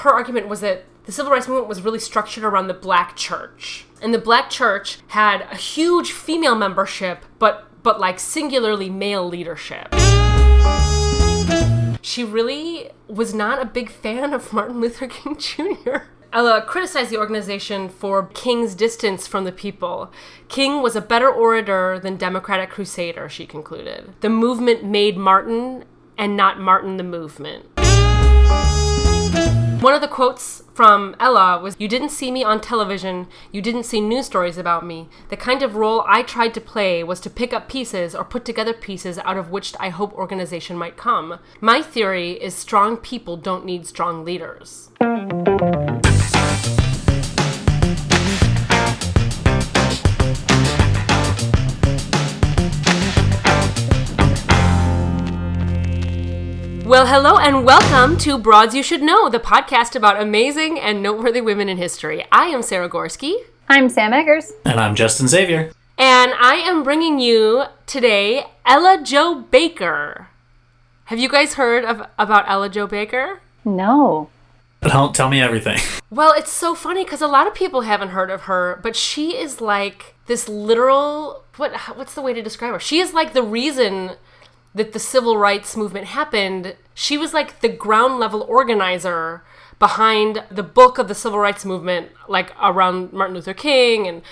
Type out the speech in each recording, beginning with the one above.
her argument was that the civil rights movement was really structured around the black church. And the black church had a huge female membership, but but like singularly male leadership. She really was not a big fan of Martin Luther King Jr. Ella uh, criticized the organization for King's distance from the people. King was a better orator than Democratic crusader, she concluded. The movement made Martin and not Martin the movement. One of the quotes from Ella was You didn't see me on television, you didn't see news stories about me. The kind of role I tried to play was to pick up pieces or put together pieces out of which I hope organization might come. My theory is strong people don't need strong leaders. Well, hello and welcome to Broads You Should Know, the podcast about amazing and noteworthy women in history. I am Sarah Gorski. I'm Sam Eggers. And I'm Justin Xavier. And I am bringing you today Ella Jo Baker. Have you guys heard of, about Ella Jo Baker? No. Don't tell me everything. Well, it's so funny because a lot of people haven't heard of her, but she is like this literal what what's the way to describe her? She is like the reason that the civil rights movement happened, she was like the ground level organizer behind the book of the civil rights movement, like around Martin Luther King and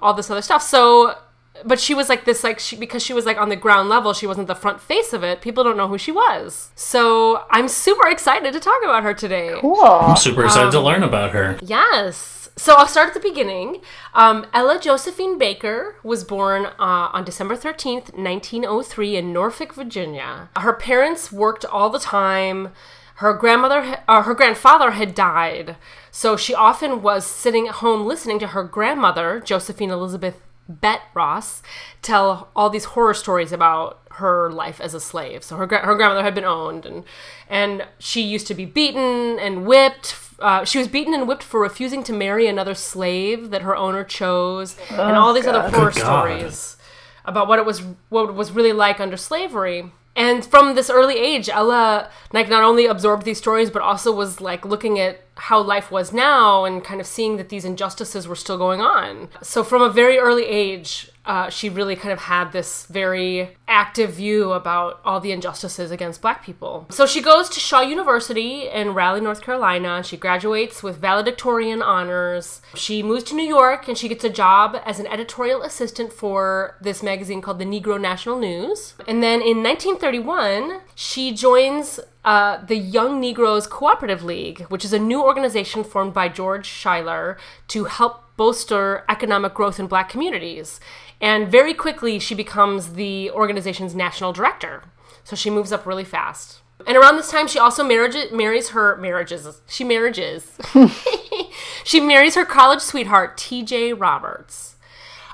all this other stuff. So, but she was like this, like, she, because she was like on the ground level, she wasn't the front face of it. People don't know who she was. So I'm super excited to talk about her today. Cool. I'm super excited um, to learn about her. Yes. So I'll start at the beginning. Um, Ella Josephine Baker was born uh, on December 13th, 1903, in Norfolk, Virginia. Her parents worked all the time. Her grandmother, uh, her grandfather had died, so she often was sitting at home listening to her grandmother, Josephine Elizabeth Bet Ross, tell all these horror stories about her life as a slave. So her her grandmother had been owned, and and she used to be beaten and whipped uh, she was beaten and whipped for refusing to marry another slave that her owner chose, oh, and all these God. other horror stories about what it was what it was really like under slavery. And from this early age, Ella like not only absorbed these stories, but also was like looking at how life was now and kind of seeing that these injustices were still going on. So from a very early age, uh, she really kind of had this very active view about all the injustices against black people. So she goes to Shaw University in Raleigh, North Carolina. She graduates with valedictorian honors. She moves to New York and she gets a job as an editorial assistant for this magazine called the Negro National News. And then in 1931, she joins uh, the Young Negroes Cooperative League, which is a new organization formed by George Schuyler to help bolster economic growth in black communities. And very quickly, she becomes the organization's national director. So she moves up really fast. And around this time, she also marriage, marries her marriages. She marriages. she marries her college sweetheart, T.J. Roberts.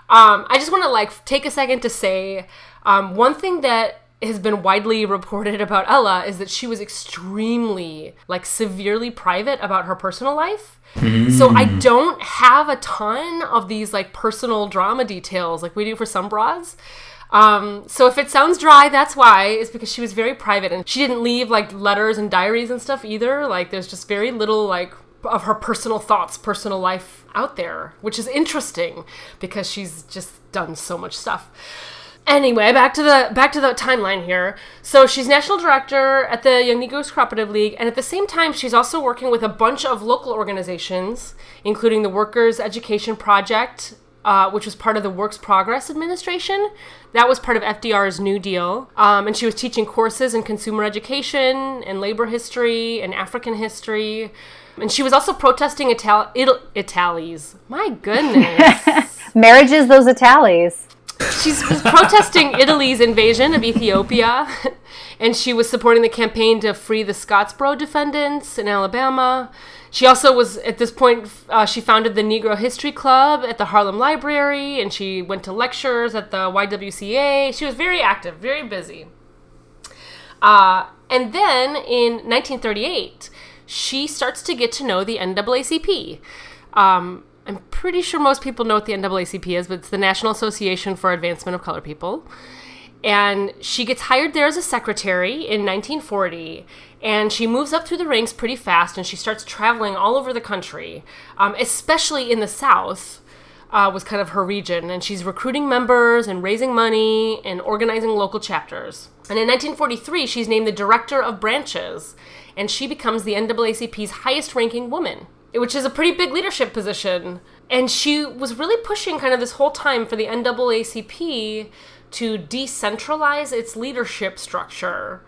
Um, I just want to like take a second to say um, one thing that has been widely reported about Ella is that she was extremely, like, severely private about her personal life. Mm. So I hmm. don't have a ton of these like personal drama details like we do for some bras. Um, so if it sounds dry, that's why. Is because she was very private and she didn't leave like letters and diaries and stuff either. Like there's just very little like of her personal thoughts, personal life out there, which is interesting because she's just done so much stuff. Anyway, back to the back to the timeline here. So she's national director at the Young Negroes Cooperative League, and at the same time, she's also working with a bunch of local organizations, including the Workers Education Project, uh, which was part of the Works Progress Administration. That was part of FDR's New Deal, um, and she was teaching courses in consumer education and labor history and African history. And she was also protesting Ital- Ital- Italies. My goodness. Marriages, those Italies. She's protesting Italy's invasion of Ethiopia, and she was supporting the campaign to free the Scottsboro defendants in Alabama. She also was, at this point, uh, she founded the Negro History Club at the Harlem Library, and she went to lectures at the YWCA. She was very active, very busy. Uh, and then in 1938, she starts to get to know the NAACP. Um, I'm pretty sure most people know what the NAACP is, but it's the National Association for Advancement of Color People. and she gets hired there as a secretary in 1940 and she moves up through the ranks pretty fast and she starts traveling all over the country um, especially in the south uh, was kind of her region. And she's recruiting members and raising money and organizing local chapters. And in 1943 she's named the director of branches and she becomes the naacp's highest ranking woman which is a pretty big leadership position and she was really pushing kind of this whole time for the naacp to decentralize its leadership structure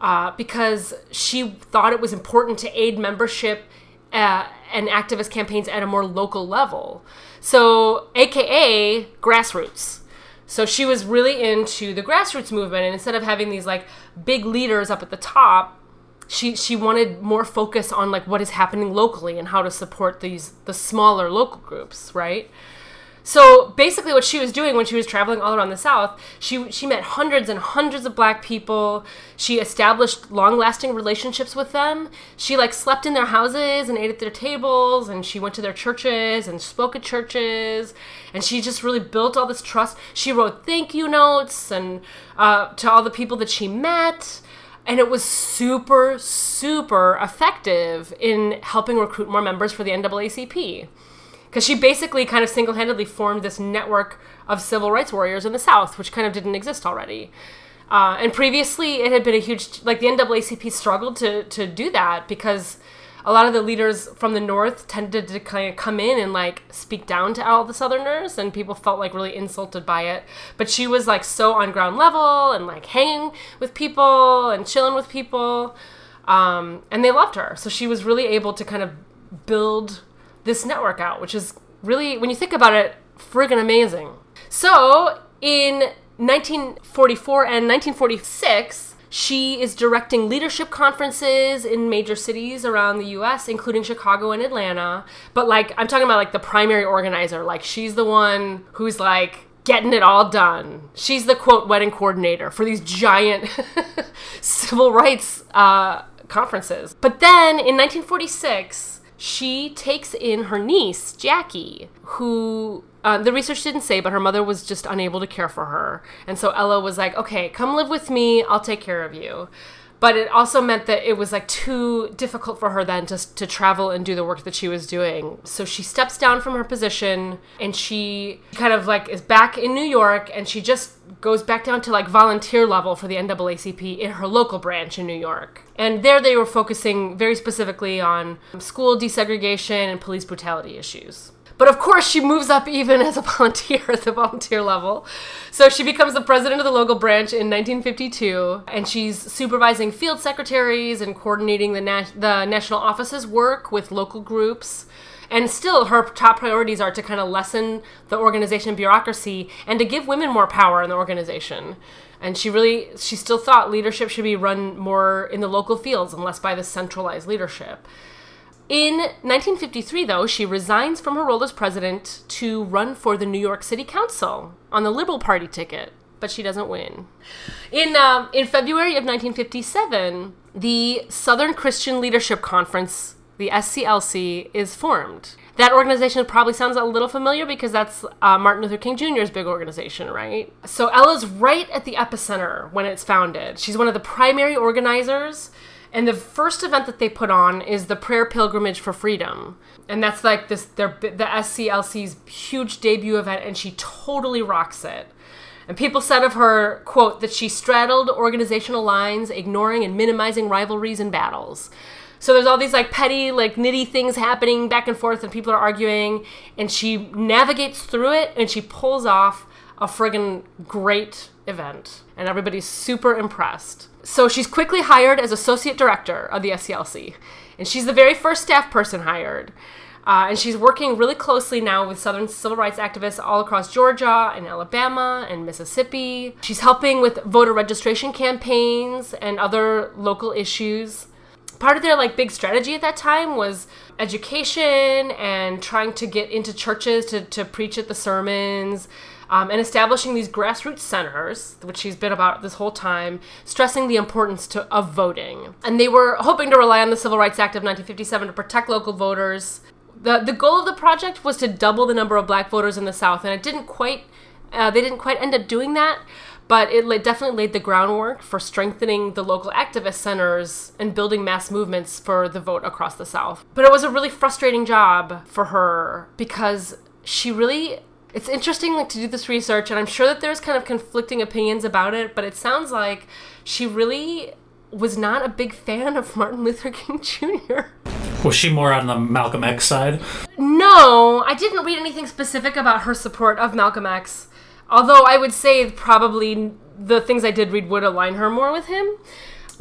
uh, because she thought it was important to aid membership uh, and activist campaigns at a more local level. So, AKA grassroots. So she was really into the grassroots movement, and instead of having these like big leaders up at the top, she she wanted more focus on like what is happening locally and how to support these the smaller local groups, right? So basically, what she was doing when she was traveling all around the South, she she met hundreds and hundreds of Black people. She established long-lasting relationships with them. She like slept in their houses and ate at their tables, and she went to their churches and spoke at churches. And she just really built all this trust. She wrote thank you notes and uh, to all the people that she met. And it was super, super effective in helping recruit more members for the NAACP because she basically kind of single handedly formed this network of civil rights warriors in the South, which kind of didn't exist already. Uh, and previously, it had been a huge like the NAACP struggled to to do that because a lot of the leaders from the North tended to kind of come in and like speak down to all the Southerners, and people felt like really insulted by it. But she was like so on ground level and like hanging with people and chilling with people, um, and they loved her. So she was really able to kind of build this network out, which is really, when you think about it, friggin' amazing. So in 1944 and 1946, she is directing leadership conferences in major cities around the US, including Chicago and Atlanta. But like, I'm talking about like the primary organizer. Like, she's the one who's like, getting it all done. She's the quote wedding coordinator for these giant civil rights uh, conferences. But then in 1946, she takes in her niece, Jackie, who uh, the research didn't say, but her mother was just unable to care for her. And so Ella was like, okay, come live with me. I'll take care of you. But it also meant that it was like too difficult for her then to, to travel and do the work that she was doing. So she steps down from her position and she kind of like is back in New York and she just goes back down to like volunteer level for the NAACP in her local branch in New York. And there they were focusing very specifically on school desegregation and police brutality issues. But of course, she moves up even as a volunteer at the volunteer level. So she becomes the president of the local branch in 1952, and she's supervising field secretaries and coordinating the, nat- the national office's work with local groups. And still, her top priorities are to kind of lessen the organization bureaucracy and to give women more power in the organization. And she really, she still thought leadership should be run more in the local fields and less by the centralized leadership. In 1953, though, she resigns from her role as president to run for the New York City Council on the Liberal Party ticket, but she doesn't win. In, uh, in February of 1957, the Southern Christian Leadership Conference, the SCLC, is formed. That organization probably sounds a little familiar because that's uh, Martin Luther King Jr.'s big organization, right? So Ella's right at the epicenter when it's founded. She's one of the primary organizers and the first event that they put on is the Prayer Pilgrimage for Freedom. And that's like this their the SCLC's huge debut event and she totally rocks it. And people said of her, quote, that she straddled organizational lines, ignoring and minimizing rivalries and battles. So there's all these like petty, like nitty things happening back and forth, and people are arguing, and she navigates through it and she pulls off a friggin' great event. And everybody's super impressed. So she's quickly hired as associate director of the SCLC, and she's the very first staff person hired. Uh, and she's working really closely now with Southern civil rights activists all across Georgia and Alabama and Mississippi. She's helping with voter registration campaigns and other local issues. Part of their like big strategy at that time was education and trying to get into churches to, to preach at the sermons um, and establishing these grassroots centers, which she's been about this whole time, stressing the importance to, of voting. And they were hoping to rely on the Civil Rights Act of 1957 to protect local voters. The, the goal of the project was to double the number of black voters in the South, and it didn't quite, uh, they didn't quite end up doing that. but it definitely laid the groundwork for strengthening the local activist centers and building mass movements for the vote across the South. But it was a really frustrating job for her because she really it's interesting like to do this research and i'm sure that there's kind of conflicting opinions about it but it sounds like she really was not a big fan of martin luther king jr Was she more on the Malcolm X side? no i didn't read anything specific about her support of malcolm x although i would say probably the things i did read would align her more with him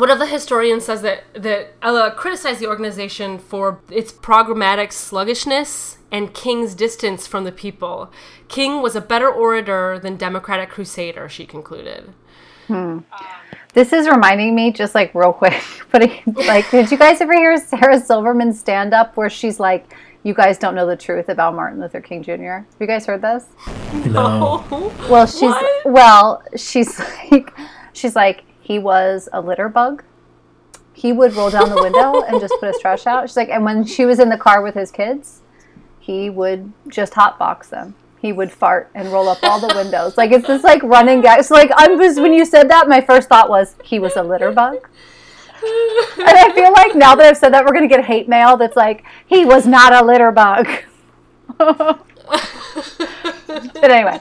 one of the historians says that, that Ella criticized the organization for its programmatic sluggishness and King's distance from the people. King was a better orator than Democratic crusader, she concluded. Hmm. Um, this is reminding me, just like real quick, putting like, did you guys ever hear Sarah Silverman's stand up where she's like, "You guys don't know the truth about Martin Luther King Jr." Have you guys heard this? No. Well, she's What? well, she's like, she's like, he was a litter bug. He would roll down the window and just put his trash out. She's like, and when she was in the car with his kids, he would just hotbox them. He would fart and roll up all the windows. Like it's this like running gag. So like I was when you said that, my first thought was he was a litter bug. And I feel like now that I've said that, we're gonna get hate mail that's like he was not a litter bug. but anyway,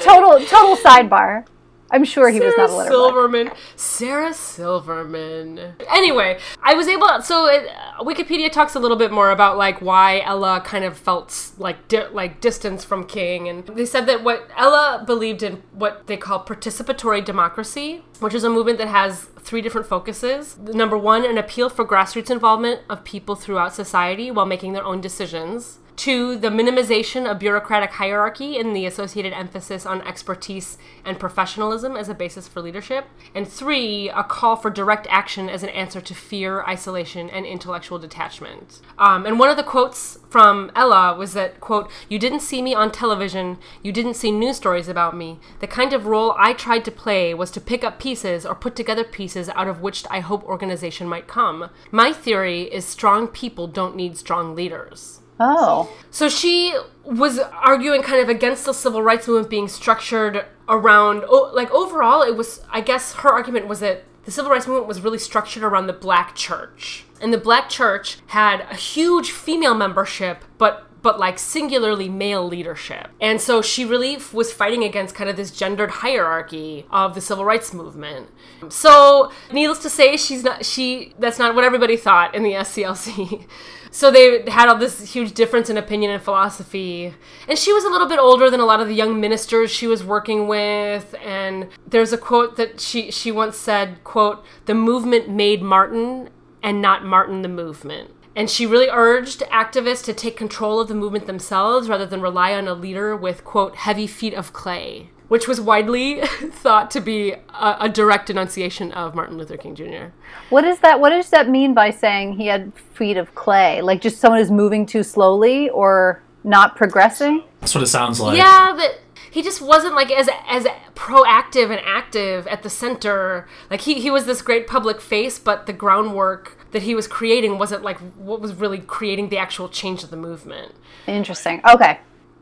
total total sidebar. I'm sure he was not a bug. Silverman. Sarah Silverman. Anyway, I was able. So it, uh, Wikipedia talks a little bit more about like why Ella kind of felt like di- like distance from King, and they said that what Ella believed in what they call participatory democracy, which is a movement that has three different focuses. Number one, an appeal for grassroots involvement of people throughout society while making their own decisions. Two, the minimization of bureaucratic hierarchy and the associated emphasis on expertise and professionalism as a basis for leadership. And three, a call for direct action as an answer to fear, isolation, and intellectual detachment. Um, and one of the quotes from Ella was that, quote, You didn't see me on television, you didn't see news stories about me. The kind of role I tried to play was to pick up pieces or put together pieces out of which I hope organization might come. My theory is strong people don't need strong leaders. Oh, So she was arguing kind of against the civil rights movement being structured around, oh, like overall, it was, I guess her argument was that the civil rights movement was really structured around the black church. And the black church had a huge female membership, but but like singularly male leadership. And so she really was fighting against kind of this gendered hierarchy of the civil rights movement. So, needless to say, she's not she that's not what everybody thought in the SCLC. So they had all this huge difference in opinion and philosophy. And she was a little bit older than a lot of the young ministers she was working with. And there's a quote that she, she once said, quote, the movement made Martin and not Martin the movement. And she really urged activists to take control of the movement themselves rather than rely on a leader with, quote, heavy feet of clay, which was widely thought to be a, a direct denunciation of Martin Luther King Jr. what is that? What does that mean by saying he had feet of clay? Like just someone is moving too slowly or not progressing? That's what it sounds like. Yeah, but he just wasn't like as as proactive and active at the center. Like he he was this great public face, but the groundwork that he was creating wasn't like what was really creating the actual change of the movement. Interesting. Okay.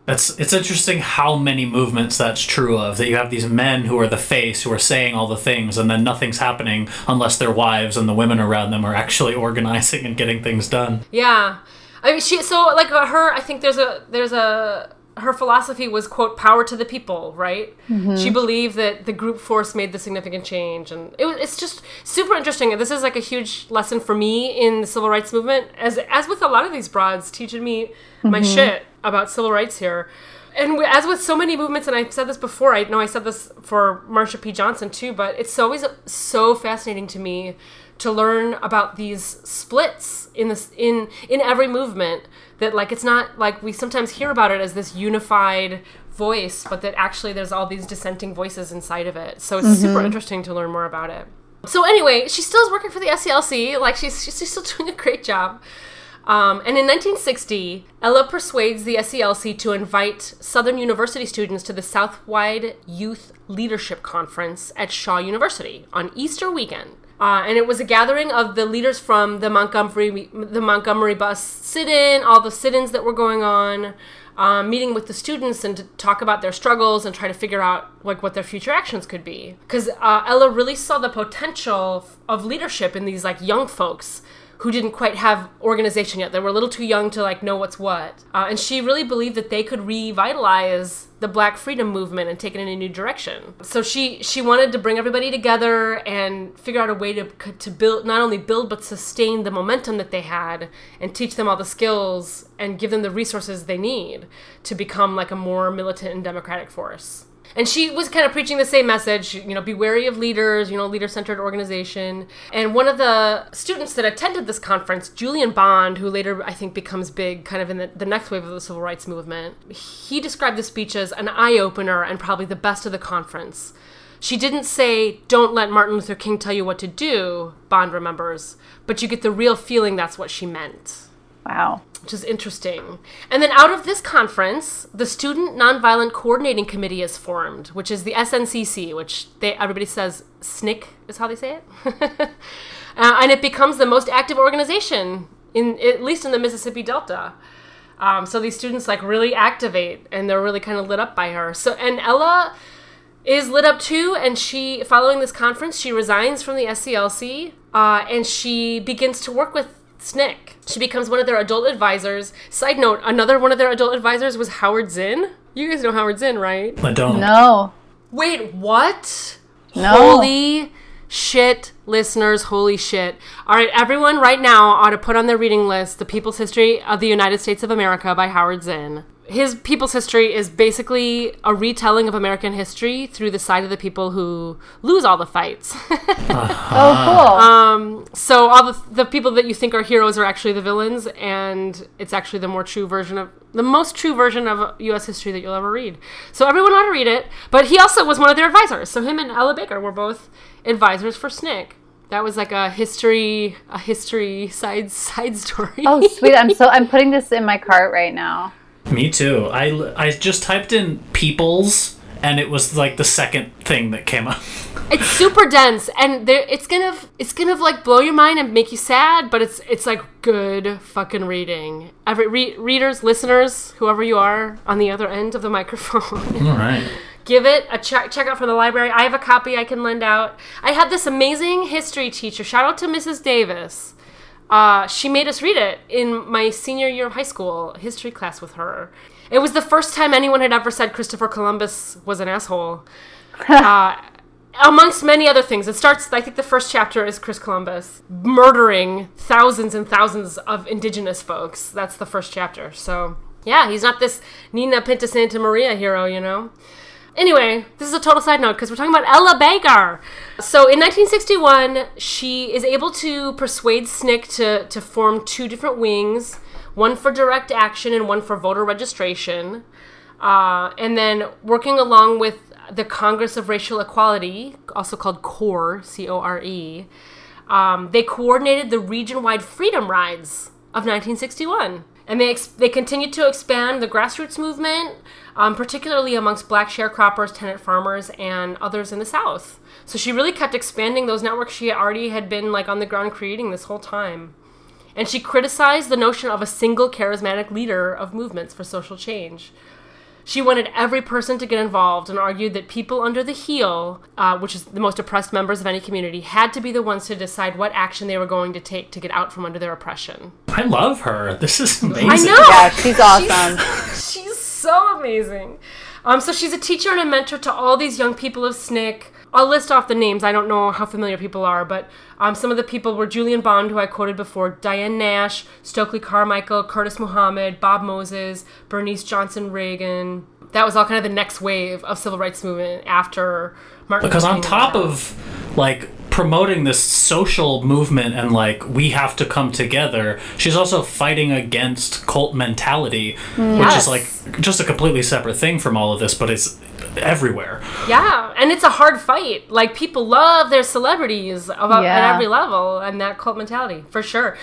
That's it's interesting how many movements that's true of. That you have these men who are the face, who are saying all the things, and then nothing's happening unless their wives and the women around them are actually organizing and getting things done. Yeah, I mean she so like her. I think there's a there's a her philosophy was quote power to the people right? Mm-hmm. She believed that the group force made the significant change and it was, it's just super interesting and this is like a huge lesson for me in the civil rights movement as as with a lot of these broads teaching me my mm-hmm. shit about civil rights here. And as with so many movements and i've said this before i know i said this for marsha p. Johnson too but it's always so fascinating to me to learn about these splits in this in in every movement that like it's not like we sometimes hear about it as this unified voice but that actually there's all these dissenting voices inside of it. So it's super interesting to learn more about it. So anyway she still is working for the sclc like she's she's still doing a great job. Um, and in 1960, Ella persuades the SCLC to invite Southern University students to the Southwide Youth Leadership Conference at Shaw University on Easter weekend. Uh, and it was a gathering of the leaders from the Montgomery the Montgomery bus sit-in, all the sit-ins that were going on, um, meeting with the students and to talk about their struggles and try to figure out like what their future actions could be. Because uh, Ella really saw the potential of leadership in these like young folks who didn't quite have organization yet. They were a little too young to like know what's what. Uh, and she really believed that they could revitalize the Black freedom movement and take it in a new direction. So she she wanted to bring everybody together and figure out a way to to build not only build but sustain the momentum that they had and teach them all the skills and give them the resources they need to become like a more militant and democratic force and she was kind of preaching the same message you know be wary of leaders you know leader centered organization. And one of the students that attended this conference julian bond who later i think becomes big kind of in the, the next wave of the civil rights movement he described the speech as an eye-opener and probably the best of the conference. She didn't say don't let martin luther king tell you what to do bond remembers but you get the real feeling that's what she meant Wow. which is interesting. And then out of this conference, the Student Nonviolent Coordinating Committee is formed, which is the SNCC, which they everybody says SNCC is how they say it, uh, and it becomes the most active organization in at least in the Mississippi Delta. Um, so these students like really activate, and they're really kind of lit up by her. So and Ella is lit up too, and she following this conference, she resigns from the SCLC, uh, and she begins to work with SNCC. She becomes one of their adult advisors. Side note, another one of their adult advisors was Howard Zinn. You guys know Howard Zinn, right? I don't. No. Wait, what? No. Holy shit, listeners, holy shit. All right, everyone right now ought to put on their reading list The People's History of the United States of America by Howard Zinn. His People's History is basically a retelling of American history through the side of the people who lose all the fights. Oh, cool. Um, so all the, the people that you think are heroes are actually the villains, and it's actually the more true version of the most true version of U.S. history that you'll ever read. So everyone ought to read it. But he also was one of their advisors. So him and Ella Baker were both advisors for SNCC. That was like a history, a history side side story. oh, sweet. I'm so I'm putting this in my cart right now. Me too. I, I just typed in peoples and it was like the second thing that came up. it's super dense, and there, it's gonna it's gonna like blow your mind and make you sad. But it's it's like good fucking reading. Every re- readers, listeners, whoever you are on the other end of the microphone. All right. give it a check check out from the library i have a copy i can lend out i had this amazing history teacher shout out to mrs davis uh, she made us read it in my senior year of high school history class with her. It was the first time anyone had ever said christopher columbus was an asshole. Uh, amongst many other things it starts i think the first chapter is chris columbus murdering thousands and thousands of indigenous folks. That's the first chapter. So yeah he's not this nina pinta santa maria hero you know Anyway, this is a total side note because we're talking about Ella Baker. So in 1961, she is able to persuade SNCC to, to form two different wings one for direct action and one for voter registration. Uh, and then working along with the Congress of Racial Equality, also called CORE, C O R E, um, they coordinated the region wide freedom rides of 1961. And they, ex- they continued to expand the grassroots movement, um, particularly amongst black sharecroppers, tenant farmers, and others in the South. So she really kept expanding those networks she already had been like on the ground creating this whole time. And she criticized the notion of a single charismatic leader of movements for social change. She wanted every person to get involved and argued that people under the heel, uh, which is the most oppressed members of any community, had to be the ones to decide what action they were going to take to get out from under their oppression. I love her. This is amazing. I know. Yeah, she's awesome. She's so amazing. Um, so she's a teacher and a mentor to all these young people of SNCC. I'll list off the names. I don't know how familiar people are, but um, some of the people were Julian Bond, who I quoted before, Diane Nash, Stokely Carmichael, Curtis Muhammad, Bob Moses, Bernice Johnson Reagan. That was all kind of the next wave of civil rights movement after Martin. because Luther on top of like promoting this social movement and like we have to come together she's also fighting against cult mentality which is like just a completely separate thing from all of this but it's everywhere Yeah, and it's a hard fight. Like people love their celebrities about, Yeah. at every level, and that cult mentality for sure.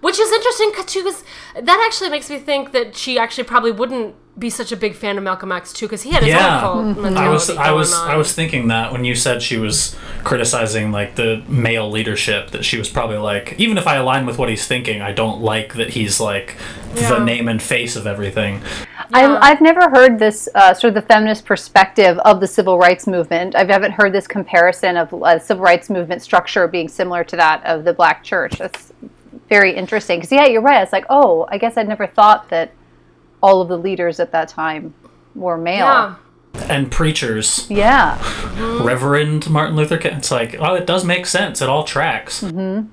Which is interesting too, because that actually makes me think that she actually probably wouldn't be such a big fan of Malcolm X too, because he had his Yeah. own cult mentality I was I was on. I was thinking that when you said she was criticizing like the male leadership that she was probably like even if I align with what he's thinking I don't like that he's like Yeah. the name and face of everything. Yeah. I, I've never heard this uh, sort of the feminist perspective of the civil rights movement. I haven't heard this comparison of uh, civil rights movement structure being similar to that of the black church. That's very interesting. Because, yeah, you're right. It's like, oh, I guess I'd never thought that all of the leaders at that time were male. yeah. And preachers, Yeah. Reverend Martin Luther King. It's like, oh, it does make sense. It all tracks. Mm-hmm.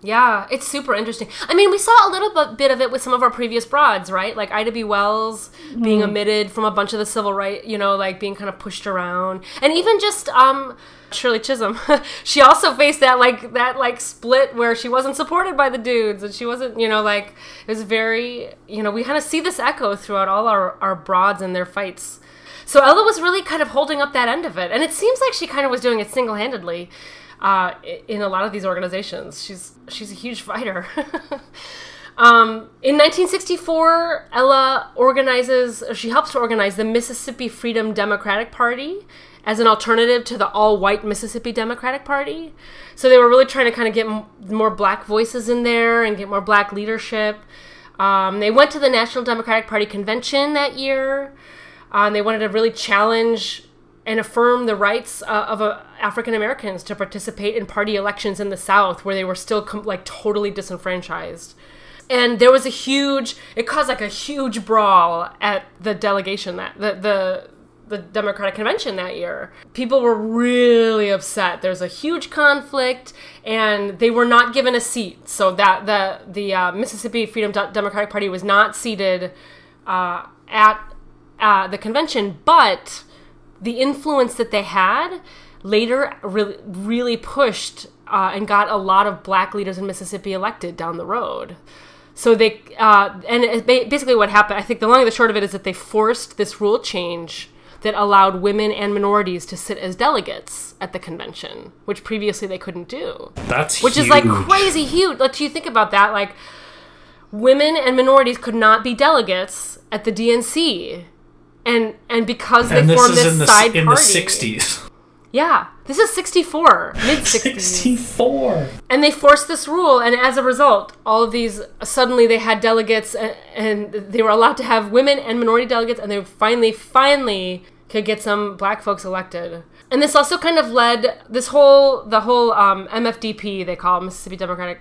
Yeah, it's super interesting. I mean, we saw a little bit, of it with some of our previous broads, right? Like Ida B. Wells being omitted from a bunch of the civil right, you know, like being kind of pushed around, and even just um, Shirley Chisholm. she also faced that like that like split where she wasn't supported by the dudes, and she wasn't, you know, like it was very, you know, we kind of see this echo throughout all our our broads and their fights. So Ella was really kind of holding up that end of it, and it seems like she kind of was doing it single handedly uh, in a lot of these organizations. She's she's a huge fighter. um, in 1964, Ella organizes, she helps to organize the Mississippi Freedom Democratic Party as an alternative to the all-white Mississippi Democratic Party. So they were really trying to kind of get m- more black voices in there and get more black leadership. Um, they went to the National Democratic Party convention that year. Uh, and they wanted to really challenge and affirm the rights uh, of uh, African Americans to participate in party elections in the South, where they were still com- like totally disenfranchised. And there was a huge, it caused like a huge brawl at the delegation that the the the Democratic convention that year. People were really upset. There's a huge conflict, and they were not given a seat. So that the the uh, Mississippi Freedom Democratic Party was not seated uh, at uh, the convention, but the influence that they had later really, really pushed uh, and got a lot of black leaders in Mississippi elected down the road. So they, uh, and it, basically what happened, I think the long and the short of it is that they forced this rule change that allowed women and minorities to sit as delegates at the convention, which previously they couldn't do. That's Which is like crazy huge. Like, you think about that, like women and minorities could not be delegates at the DNC. And and because they And this formed is this in the side in party. the sixties. Yeah. This is 64, mid 60s. Sixty-four. And they forced this rule, and as a result, all of these suddenly they had delegates, and, and they were allowed to have women and minority delegates, and they finally, finally could get some black folks elected. And this also kind of led this whole the whole um, MFDP they call it, Mississippi Democratic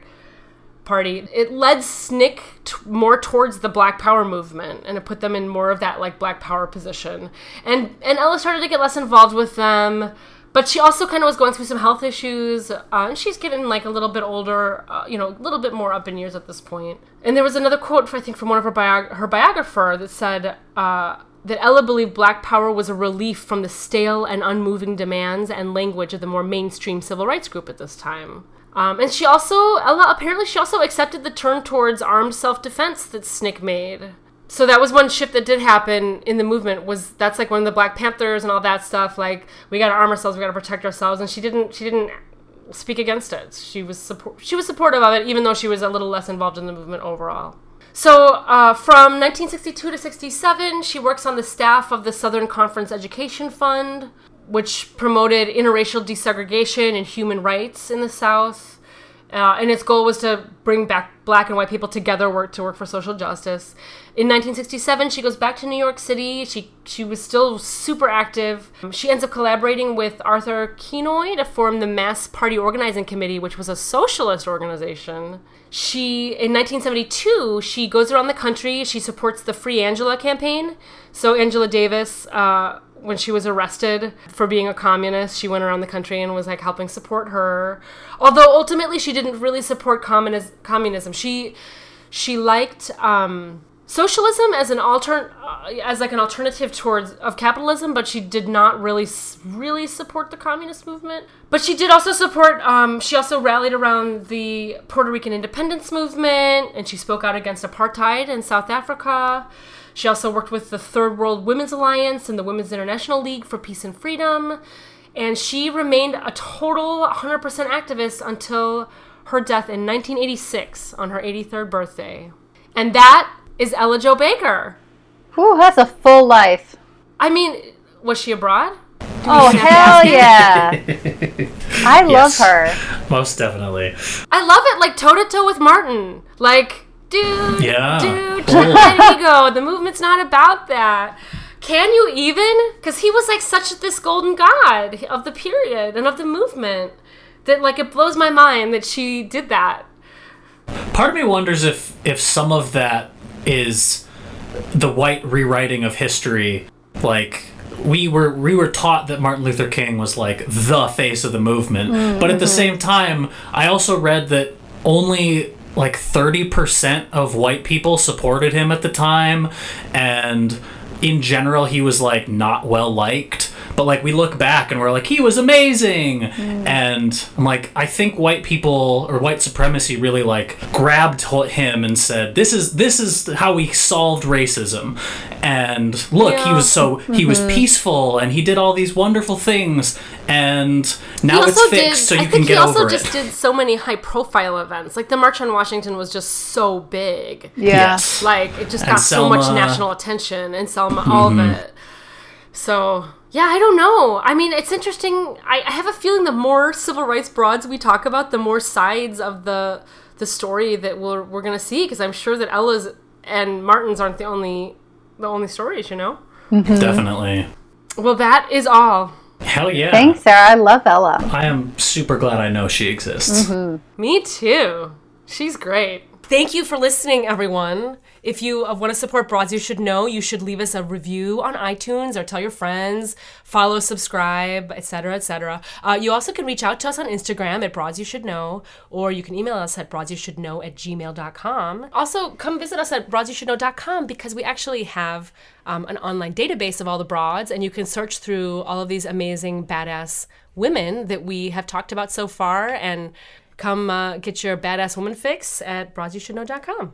Party. It led SNCC t- more towards the Black Power movement, and it put them in more of that like Black Power position. And and Ella started to get less involved with them. But she also kind of was going through some health issues, uh, and she's getting like a little bit older, uh, you know, a little bit more up in years at this point. And there was another quote, I think, from one of her biog- her biographer that said uh, that Ella believed Black Power was a relief from the stale and unmoving demands and language of the more mainstream civil rights group at this time. Um, and she also, Ella, apparently, she also accepted the turn towards armed self defense that Snick made. So that was one shift that did happen in the movement was that's like one of the black panthers and all that stuff like we got to arm ourselves we got to protect ourselves and she didn't she didn't speak against it. She was support she was supportive of it even though she was a little less involved in the movement overall. So uh, from 1962 to 67 she works on the staff of the southern conference education fund which promoted interracial desegregation and human rights in the south uh, and its goal was to bring back black and white people together work to work for social justice. In 1967, she goes back to New York City. She she was still super active. She ends up collaborating with Arthur Kinoy to form the Mass Party Organizing Committee, which was a socialist organization. She in 1972 she goes around the country. She supports the Free Angela campaign. So Angela Davis. Uh, when she was arrested for being a communist, she went around the country and was like helping support her. Although ultimately she didn't really support communis- communism. She she liked um, socialism as an altern uh, as like an alternative towards of capitalism, but she did not really really support the communist movement. But she did also support. Um, she also rallied around the Puerto Rican independence movement, and she spoke out against apartheid in South Africa. She also worked with the Third World Women's Alliance and the Women's International League for Peace and Freedom. And she remained a total 100% activist until her death in 1986 on her 83rd birthday. And that is Ella Jo Baker. Who that's a full life. I mean, was she abroad? Oh hell yeah! I love Yes. her. Most definitely. I love it, like toe to toe with Martin. Like, dude, Yeah. dude, let me go. The movement's not about that. Can you even? Because he was like such this golden god of the period and of the movement that like it blows my mind that she did that. Part of me wonders if if some of that is the white rewriting of history. Like we were we were taught that Martin Luther King was like the face of the movement, mm, but at the mm-hmm. same time, I also read that only like 30% of white people supported him at the time. And in general he was like not well liked but like we look back and we're like he was amazing mm. and i'm like i think white people or white supremacy really like grabbed him and said this is this is how we solved racism and look he was so he was mm-hmm. peaceful and he did all these wonderful things and now it's fixed did. so you I can think get he also just it did so many high profile events. Like the March on Washington was just so big. Yeah. yes Like it just And got so much national attention and Selma, all of mm-hmm. it. So yeah, I don't know. I mean, it's interesting. I, I have a feeling the more civil rights broads we talk about, the more sides of the the story that we're we're gonna see. Because I'm sure that Ella's and Martin's aren't the only the only stories. You know. Mm-hmm. definitely Well, that is all. hell yeah Thanks, Sarah. I love Ella. i am super glad i know she exists mm-hmm. Me too. She's great. Thank you for listening, everyone. If you uh, want to support Broads You Should Know, you should leave us a review on iTunes or tell your friends, follow, subscribe, etc., etc. Uh, you also can reach out to us on Instagram at Broads You Should Know, or you can email us at broadsyoushouldknow at gmail.com. Also, come visit us at broadsyoushouldknow.com because we actually have um, an online database of all the broads, and you can search through all of these amazing, badass women that we have talked about so far and come uh, get your badass woman fix at broadsyoushouldknow.com.